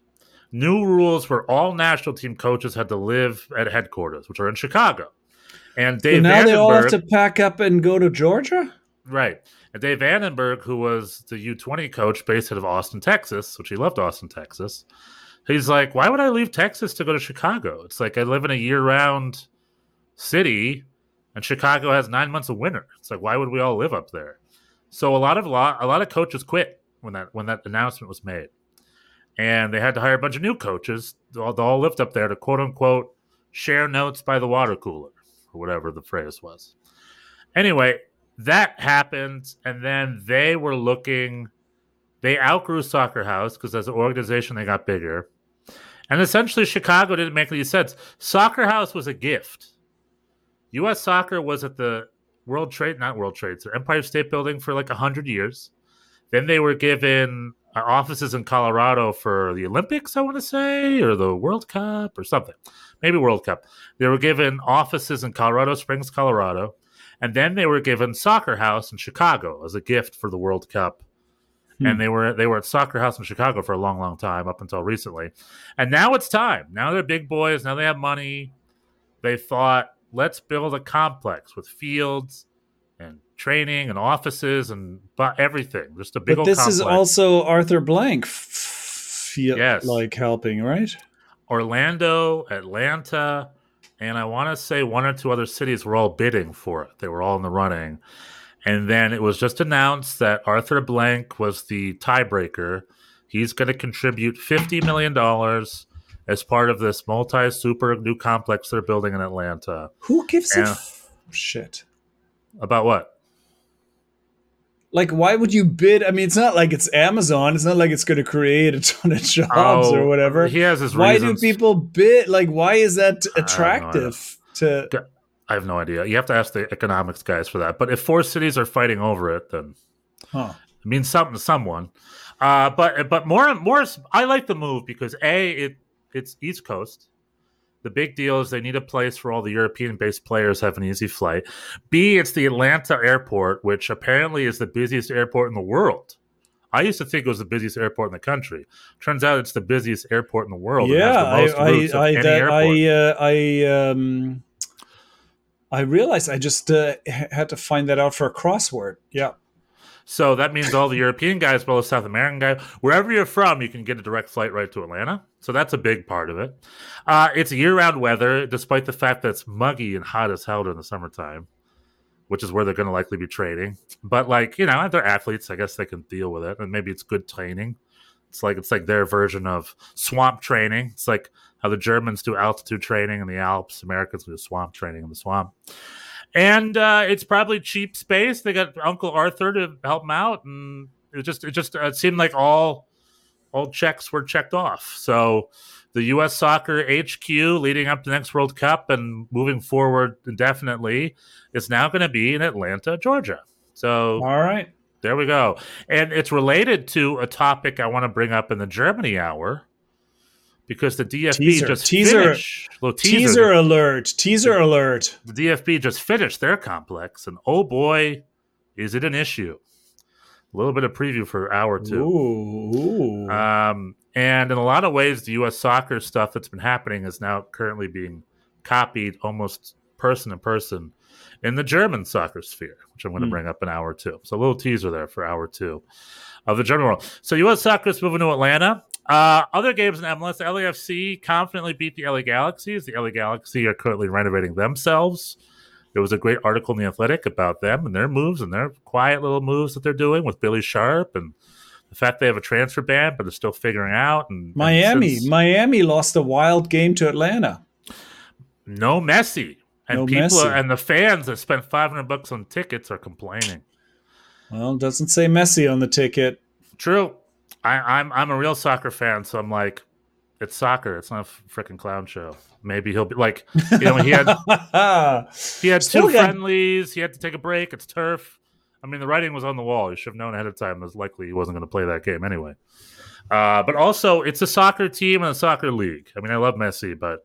New rules where all national team coaches had to live at headquarters, which are in Chicago. And So Dave now they all have to pack up and go to Georgia. Right. And Dave van den Bergh, who was the U20 coach based out of Austin, Texas, which he loved Austin, Texas, he's like, why would I leave Texas to go to Chicago? It's like I live in a year round city and Chicago has nine months of winter. It's like, why would we all live up there? So a lot of lot a lot of coaches quit when that when that announcement was made. And they had to hire a bunch of new coaches. They all, they all lived up there to quote unquote share notes by the water cooler, or whatever the phrase was. Anyway, that happened, and then they were looking. They outgrew Soccer House because as an organization they got bigger, and essentially Chicago didn't make any sense. Soccer House was a gift. U.S. Soccer was at the World Trade, not World Trade, so Empire State Building for like hundred years. Then they were given uh, offices in Colorado for the Olympics, I want to say, or the World Cup or something, maybe World Cup. They were given offices in Colorado Springs, Colorado. And then they were given Soccer House in Chicago as a gift for the World Cup. Hmm. And they were they were at Soccer House in Chicago for a long, long time up until recently. And now it's time. Now they're big boys. Now they have money. They thought, let's build a complex with fields and training and offices and everything. Just a big But old this complex. is also Arthur Blank f- Yes. like helping, right? Orlando, Atlanta, and I want to say one or two other cities were all bidding for it. They were all in the running. And then it was just announced that Arthur Blank was the tiebreaker. He's going to contribute $50 million as part of this multi super new complex they're building in Atlanta. Who gives a Yeah. f- shit? About what? Like, why would you bid? I mean, it's not like it's Amazon. It's not like it's going to create a ton of jobs Oh, or whatever. He has his Why reasons. do people bid? Like, why is that I attractive to? I have no idea. You have to ask the economics guys for that. But if four cities are fighting over it, then Huh. It means something to someone. Uh, but but more more I like the move because a it it's East Coast. The big deal is they need a place for all the European based players have an easy flight. B it's the Atlanta airport, which apparently is the busiest airport in the world. I used to think it was the busiest airport in the country. Turns out it's the busiest airport in the world. Yeah, the I most I I that. I uh, I um I realized I just uh, had to find that out for a crossword. Yeah. So that means all the European guys, well, the South American guys, wherever you're from, you can get a direct flight right to Atlanta. So that's a big part of it. Uh, it's year-round weather, despite the fact that it's muggy and hot as hell during the summertime, which is where they're going to likely be trading. But like you know, they're athletes. I guess they can deal with it, and maybe it's good training. It's like it's like their version of swamp training. It's like how the Germans do altitude training in the Alps. Americans do swamp training in the swamp and uh, it's probably cheap space. They got Uncle Arthur to help them out, and it just it just it seemed like all all checks were checked off. So the U.S. Soccer HQ leading up to the next World Cup and moving forward indefinitely is now going to be in Atlanta, Georgia. So All right. there we go, and it's related to a topic I want to bring up in the Germany hour. Because the DFB Teaser, just teaser, finished, little Teaser, teaser, alert. Teaser alert. the DFB just finished their complex, and oh boy, is it an issue! A little bit of preview for hour two. Ooh. Um, and in a lot of ways, the U.S. soccer stuff that's been happening is now currently being copied almost person to person in the German soccer sphere, which I'm going to Hmm. bring up in hour two. So a little teaser there for hour two of the German world. So U.S. soccer is moving to Atlanta. Uh, other games in MLS, LAFC confidently beat the LA Galaxies. The LA Galaxy are currently renovating themselves. There was a great article in the Athletic about them and their moves and their quiet little moves that they're doing with Billy Sharp and the fact they have a transfer ban, but they're still figuring out. And and Miami. since Miami lost a wild game to Atlanta. no Messi, and No people Messi. Are, and the fans that spent five hundred bucks on tickets are complaining. Well, it doesn't say Messi on the ticket. True, I, I'm I'm a real soccer fan, so I'm like, it's soccer. It's not a freaking clown show. Maybe he'll be like, you know, he had (laughs) he had Still two got- friendlies. He had to take a break. It's turf. I mean, the writing was on the wall. You should have known ahead of time. It was likely he wasn't going to play that game anyway. Uh, but also, it's a soccer team and a soccer league. I mean, I love Messi, but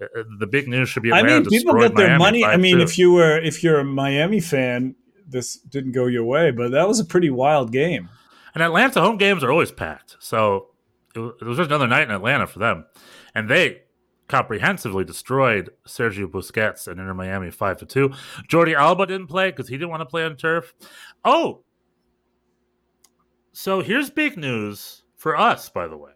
Uh, the big news should be. I mean, people get their Miami money. I mean, 5-2. if you were if you're a Miami fan, this didn't go your way, but that was a pretty wild game. And Atlanta home games are always packed. So it was, it was just another night in Atlanta for them. And they comprehensively destroyed Sergio Busquets and Inter Miami five to two. Jordi Alba didn't play because he didn't want to play on turf. Oh, so here's big news for us, by the way.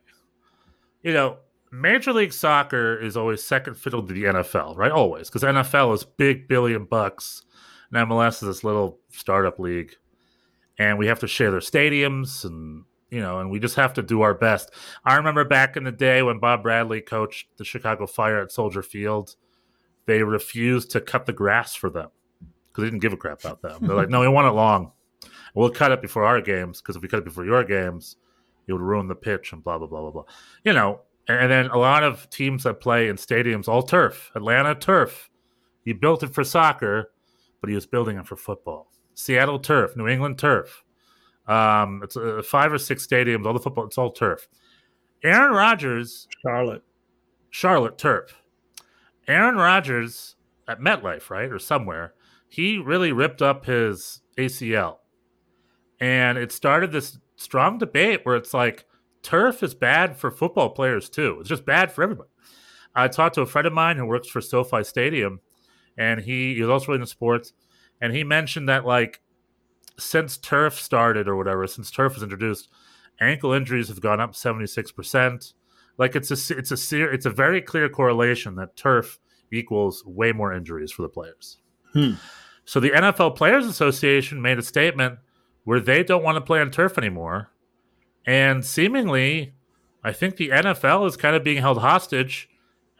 You know, Major League Soccer is always second fiddle to the NFL, right? Always, because NFL is big billion bucks, and MLS is this little startup league, and we have to share their stadiums, and you know, and we just have to do our best. I remember back in the day when Bob Bradley coached the Chicago Fire at Soldier Field, they refused to cut the grass for them because they didn't give a crap about them. They're like, no, we want it long. We'll cut it before our games because if we cut it before your games, it would ruin the pitch and blah blah blah blah blah. You know, and then a lot of teams that play in stadiums, all turf, Atlanta turf. He built it for soccer, but he was building it for football. Seattle turf, New England turf. Um, it's uh, five or six stadiums, all the football, it's all turf. Aaron Rodgers, Charlotte. Charlotte turf. Aaron Rodgers at MetLife, right, or somewhere, he really ripped up his ACL, and it started this strong debate where it's like turf is bad for football players too. It's just bad for everybody. I talked to a friend of mine who works for SoFi Stadium, and he, he was also into sports, and he mentioned that like since turf started or whatever, since turf was introduced, ankle injuries have gone up seventy six percent. Like it's a it's a it's a very clear correlation that turf equals way more injuries for the players. Hmm. So the NFL Players Association made a statement where they don't want to play on turf anymore, and seemingly, I think the NFL is kind of being held hostage.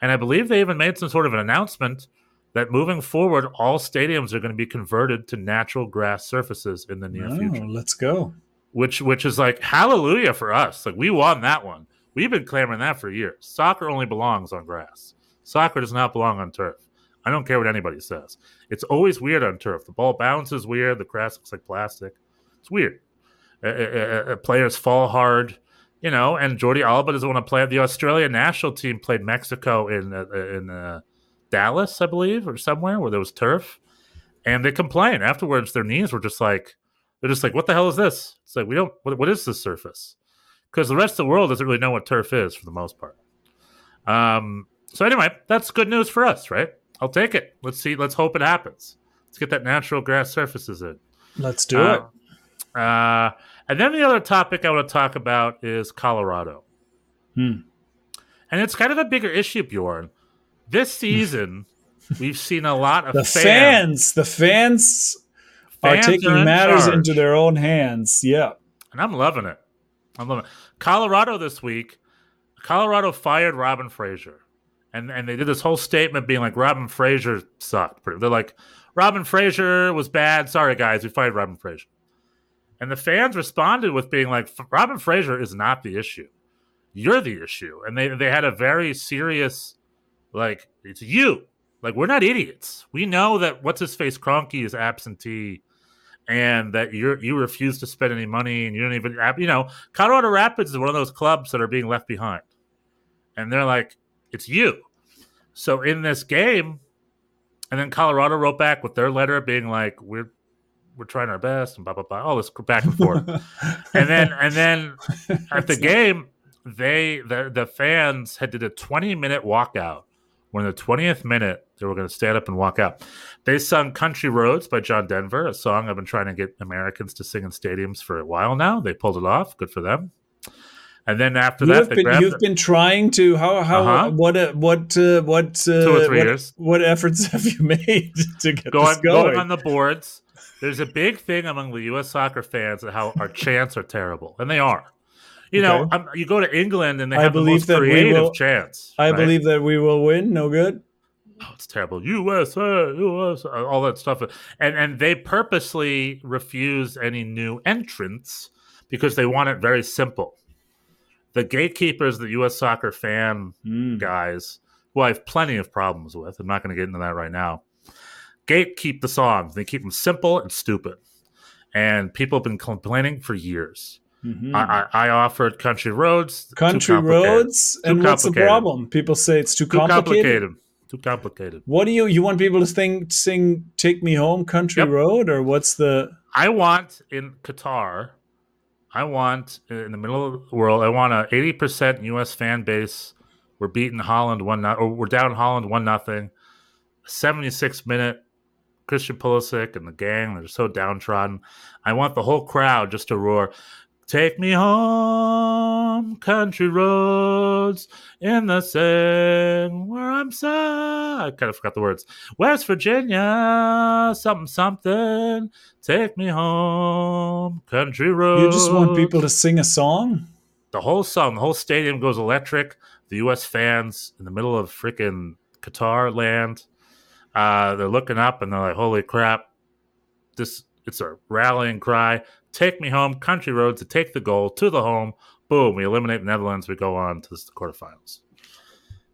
And I believe they even made some sort of an announcement that moving forward, all stadiums are going to be converted to natural grass surfaces in the near Oh, future. let's go. Which which is like hallelujah for us. Like we won that one. We've been clamoring that for years. Soccer only belongs on grass. Soccer does not belong on turf. I don't care what anybody says. It's always weird on turf. The ball bounces weird. The grass looks like plastic. It's weird. Uh, uh, uh, players fall hard, you know. And Jordi Alba doesn't want to play. The Australian national team played Mexico in uh, in uh, Dallas, I believe, or somewhere where there was turf, and they complained afterwards. Their knees were just like they're just like, what the hell is this? It's like we don't. What, what is this surface? Because the rest of the world doesn't really know what turf is for the most part. Um. So anyway, that's good news for us, right? I'll take it. Let's see. Let's hope it happens. Let's get that natural grass surfaces in. Let's do Uh, it. Uh, and then the other topic I want to talk about is Colorado. Hmm. And it's kind of a bigger issue, Bjorn. This season, we've seen a lot of The fans, fans, the fans, are taking are in matters charge. into their own hands. Yeah. and I'm loving it. I'm loving it. Colorado this week, Colorado fired Robin Fraser. And, and they did this whole statement being like, Robin Fraser sucked. They're like, Robin Fraser was bad. Sorry, guys, we fired Robin Fraser. And the fans responded with being like, Robin Fraser is not the issue. You're the issue. And they, they had a very serious, like, it's you. Like, we're not idiots. We know that what's his face Kroenke is absentee and that you you refuse to spend any money and you don't even, you know, Colorado Rapids is one of those clubs that are being left behind. And they're like, it's you. So in this game, and then Colorado wrote back with their letter being like, we're we're trying our best and blah blah blah, all this back and forth. (laughs) and then and then (laughs) at the game, they the the fans had did a 20 minute walkout. When the 20th minute, they were going to stand up and walk out. They sung "Country Roads" by John Denver, a song I've been trying to get Americans to sing in stadiums for a while now. They pulled it off. Good for them. And then after You that, they been, grabbed you've been trying to how how Uh-huh. what uh, what uh, what uh, Two or three what, years. what efforts (laughs) have you made to get going, this going? on the boards. There's a big thing among the U.S. soccer fans that how our chants are terrible, and they are. You know, Okay. um, you go to England and they I have the believe most that we creative will- chants. I right? believe that we will win. No good. oh, it's terrible. USA, USA, all that stuff, and and they purposely refuse any new entrants because they want it very simple. The gatekeepers, the U.S. soccer fan Mm. guys, who I have plenty of problems with. I'm not going to get into that right now. Gatekeep the songs. They keep them simple and stupid. And people have been complaining for years. Mhm. I, I, I offered Country Roads. Country roads, and what's the problem? People say it's too Too complicated. complicated. Too complicated. What do you you want people to think sing "Take Me Home, Country Yep. Road" or what's the? I want in Qatar, I want uh, in the middle of the world, I want a 80% US fan base We're beating Holland one not, or we're down Holland one nothing. 76 minute Christian Pulisic and the gang, they're so downtrodden. I want the whole crowd just to roar, Take me home, country roads in the sand where I'm so. I kind of forgot the words. West Virginia, something, something. Take me home, country roads. You just want people to sing a song? The whole song, the whole stadium goes electric. The U.S. fans in the middle of freaking Qatar land, uh, they're looking up and they're like, "Holy crap! This it's a rallying cry. Take me home, country road to take the goal to the home. Boom, we eliminate the Netherlands. We go on to the quarterfinals.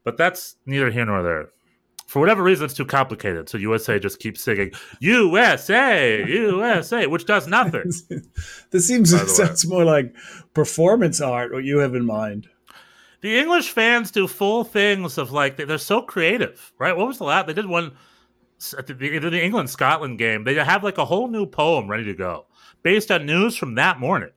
But that's neither here nor there. For whatever reason, it's too complicated. So USA just keeps singing USA, USA, which does nothing. (laughs) this seems way. sounds more like performance art. What you have in mind? The English fans do full things of like they- they're so creative, right? What was the last? They did one at the, they did the England Scotland game. They have like a whole new poem ready to go based on news from that morning.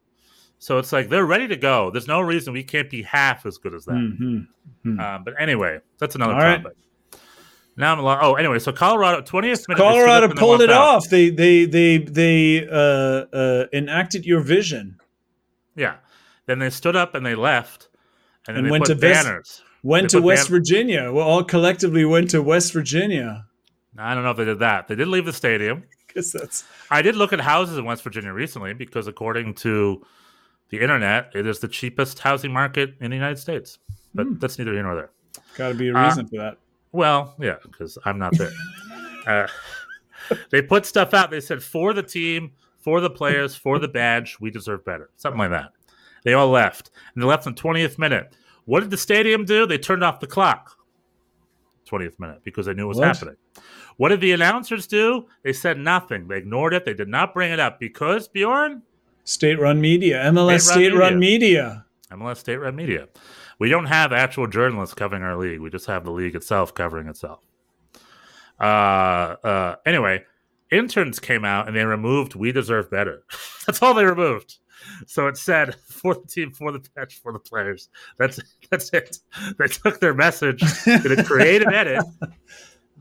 So it's like they're ready to go. There's no reason we can't be half as good as that. Mhm. Um, but anyway, that's another All right. topic. Now I'm a lot. Oh, anyway, so Colorado 20th minute. Colorado up and they pulled it out. off. They they they they uh, uh, enacted your vision. Yeah. Then they stood up and they left, and then And they went put to West- banners. Went They to West ban- Virginia. Well, all collectively went to West Virginia. I don't know if they did that. They did leave the stadium. (laughs) Because that's I did look at houses in West Virginia recently because, according to the internet, it is the cheapest housing market in the United States. But Hmm. that's neither here nor there. got to be a Uh, reason for that. Well, yeah, because I'm not there. (laughs) uh, they put stuff out. They said for the team, for the players, for the badge, we deserve better. Something like that. They all left, and they left in 20th minute. What did the stadium do? They turned off the clock. 20th minute because they knew it was What? happening. What did the announcers do? They said nothing. They ignored it. They did not bring it up because Bjorn, State-run media, MLS State-run state-run media. MLS state run Media. We don't have actual journalists covering our league. We just have the league itself covering itself. Uh, uh, anyway, interns came out and they removed "We deserve better." (laughs) that's all they removed. So it said for the team, for the bench, for the players. That's (laughs) that's it. They took their message, did a creative edit. (laughs)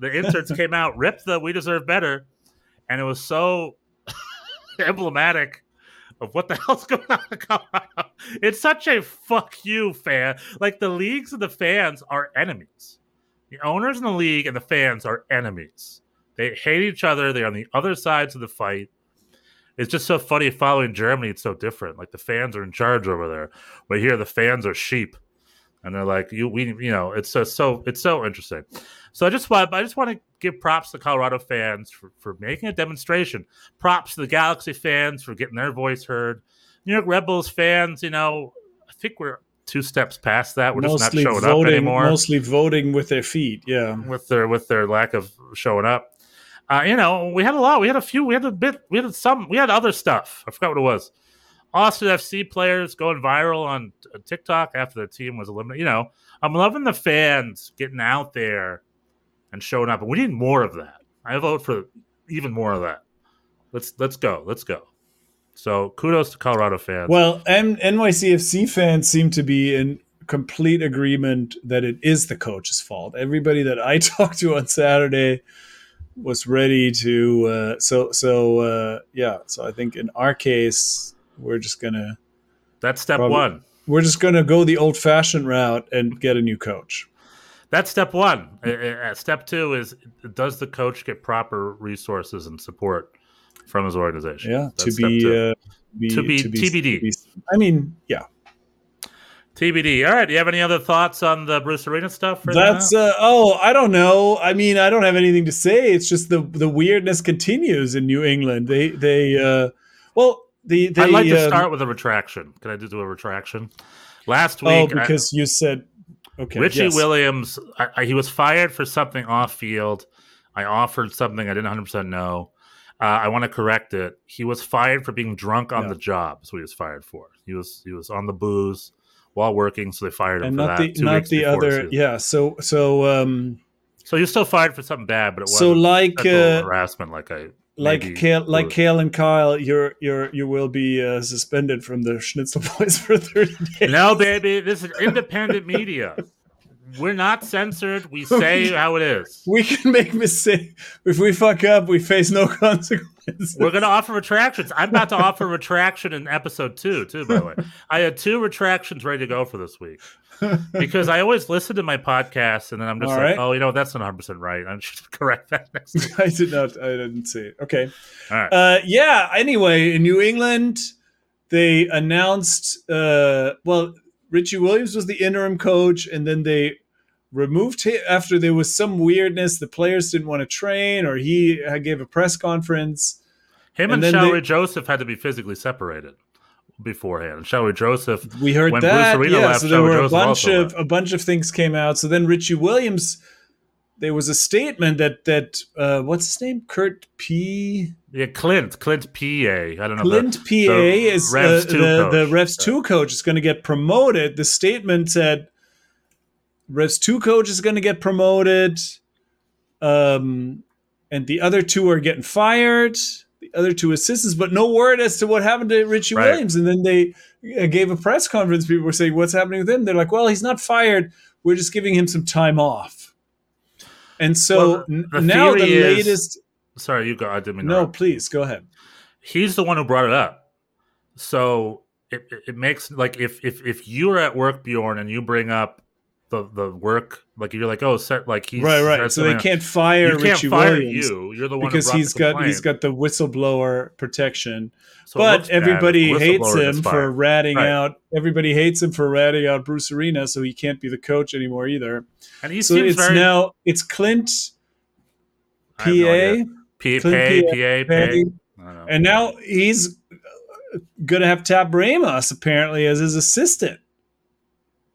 The inserts came out, ripped the "We deserve better," and it was so (coughs) emblematic of what the (laughs) hell's going (laughs) on. It's such a fuck you fan. Like the leagues and the fans are enemies. The owners in the league and the fans are enemies. They hate each other. They're on the other sides of the fight. It's just so funny following Germany. It's so different. Like the fans are in charge over there, but here the fans are sheep, and they're like you. We, you know, it's so so it's so interesting. So I just want I just want to give props to Colorado fans for, for making a demonstration. Props to the Galaxy fans for getting their voice heard. New York Red Bulls fans, you know, I think we're two steps past that. We're just not Mostly showing up anymore mostly voting with their feet. Yeah. with their with their lack of showing up. Uh, you know, we had a lot. We had a few. We had a bit. We had some. We had other stuff. I forgot what it was. Austin FC players going viral on TikTok after the team was eliminated. You know, I'm loving the fans getting out there and showing up, and we need more of that. I vote for even more of that. Let's let's go. Let's go. So kudos to Colorado fans. Well, M- NYCFC fans seem to be in complete agreement that it is the coach's fault. Everybody that I (laughs) talked to on Saturday was ready to. Uh, so so uh, yeah. So I think in our case, we're just gonna that's step probably- one. we're just gonna go the old-fashioned route and get a new coach. That's step one. Uh, uh, step two is does the coach get proper resources and support from his organization? Yeah, That's to be, uh, be To be TBD. I mean, yeah. TBD. All right. Do you have any other thoughts on the Bruce Arena stuff? That's uh, oh, I don't know. I mean, I don't have anything to say. It's just the the weirdness continues in New England. They they uh, well, the they I'd like to um, start with a retraction. Can I just do a retraction? Last Oh, week, I- because you said okay. Richie yes. Williams, I, I, he was fired for something off field. I offered something I didn't 100% know. Uh, I want to correct it. He was fired for being drunk on Yeah. the job. That's what he was fired for. He was he was on the booze while working, so they fired him and for not that. the not the other. Yeah. So so um So was still fired for something bad, but it so wasn't like uh, harassment. Like I like maybe Kale, like was. Kale and Kyle, you're you're you will be uh, suspended from the Schnitzel (laughs) Boys for thirty days. No, baby, this is independent media. We're not censored. We say (laughs) how it is. We can make mistakes. If we fuck up, we face no (laughs) consequences. (laughs) We're going to offer retractions. I'm about to offer retraction in episode two, too, by the way. I had two retractions ready to go for this week because I always listen to my podcast and then I'm just All like, right. oh, you know, that's not 100% right. I should (laughs) correct that next week. (laughs) I did not. I didn't see it. Okay. All right. Uh, yeah. Anyway, in New England, they announced. Uh, well, Richie Williams was the interim coach, and then they removed him after there was some weirdness. The players didn't want to train, or he gave a press conference. Him and and, Shalrie they- Joseph had to be physically separated beforehand. And Shalrie Joseph, We heard When that. Bruce Arena yeah. left, so there were a Joseph bunch of a bunch of things came out. So then Richie Williams. There was a statement that that uh, what's his name? Kurt P. yeah, Clint, Clint Peay I don't know. Clint Peay is Revs uh, 2 the, the Revs Yeah. 2 coach is going to get promoted. The statement said Revs 2 coach is going to get promoted. Um, and the other two are getting fired. The other two assistants, but no word as to what happened to Richie Right. Williams. And then they uh, gave a press conference. People were saying, "What's happening with him?" They're like, "Well, he's not fired. We're just giving him some time off." And so Well, the- now the is- latest. Sorry, you go. I didn't mean No, interrupt. please go ahead. he's the one who brought it up. So it- it makes like if if if you're at work, Bjorn, and you bring up the the work, like you're like, oh, set like he's right, right. So they can't fire you can't Richie fire Williams you. You're the one because he's got complaint. he's got the whistleblower protection. So but looks bad if everybody hates him for ratting Right. out. Everybody hates him for ratting out Bruce Arena, so he can't be the coach anymore either. and he so seems it's very now it's Clint have no PA. P- Clint pay, PA, PA, Pay, pay. I don't know. and now he's gonna have Tab Ramos apparently as his assistant.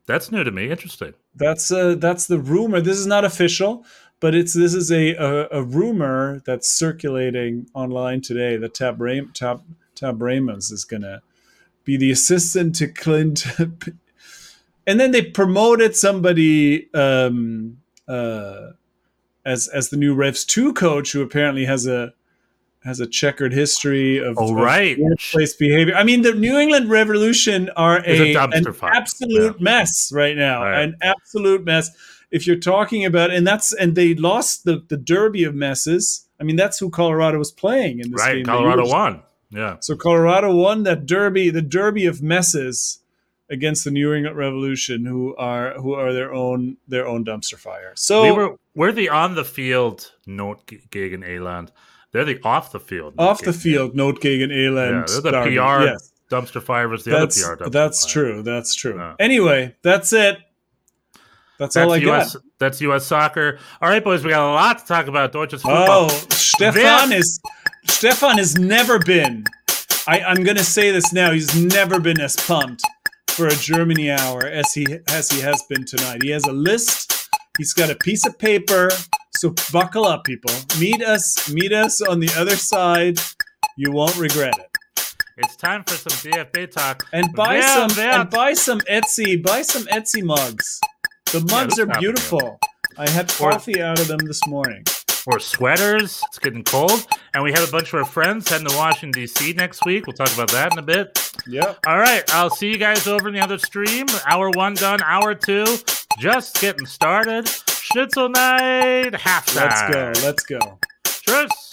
That's new to me. Interesting. That's uh, that's the rumor. This is not official, but it's this is a a, a rumor that's circulating online today that Tab Ram, Tab Tab Ramos is gonna be the assistant to Clint. (laughs) and then they promoted somebody um, uh, as as the new Revs two coach, who apparently has a has a checkered history of, Oh, right. workplace behavior. I mean, the New England Revolution are a a, an fire. absolute mess right now, Right. an absolute mess. If you're talking about, and that's and they lost the the Derby of messes. I mean, that's who Colorado was playing in this Right. game. Colorado won. Yeah. So Colorado won that Derby, the Derby of messes against the New England Revolution, who are who are their own their own dumpster fire. So we were we're the on the field note gig in Aland. They're the off the field. off the field, Notgegen, Yeah, Eland, they're the. PR Yes. dumpster fire versus the that's other PR dumpster that's fire. true. That's true. Yeah. Anyway, that's it. That's, That's all I US. got. That's U.S. soccer. All right, boys, we got a lot to talk about. Deutsches football. Oh, Stefan is Stefan has never been. I, I'm going to say this now. He's never been as pumped for a Germany hour as he as he has been tonight. He has a list. He's got a piece of paper. So buckle up, people. Meet us. Meet us on the other side. You won't regret it. It's time for some DFB talk. And buy Wer some wird- and buy some Etsy. Buy some Etsy mugs. The mugs this are beautiful. I had coffee out of them this morning. Or sweaters. It's getting cold, and we have a bunch of our friends heading to Washington D.C. next week. We'll talk about that in a bit. Yep. All right, I'll see you guys over in the other stream. Hour one done. Hour two just getting started. Schnitzel night halftime. Let's go. Let's go. Tschüss.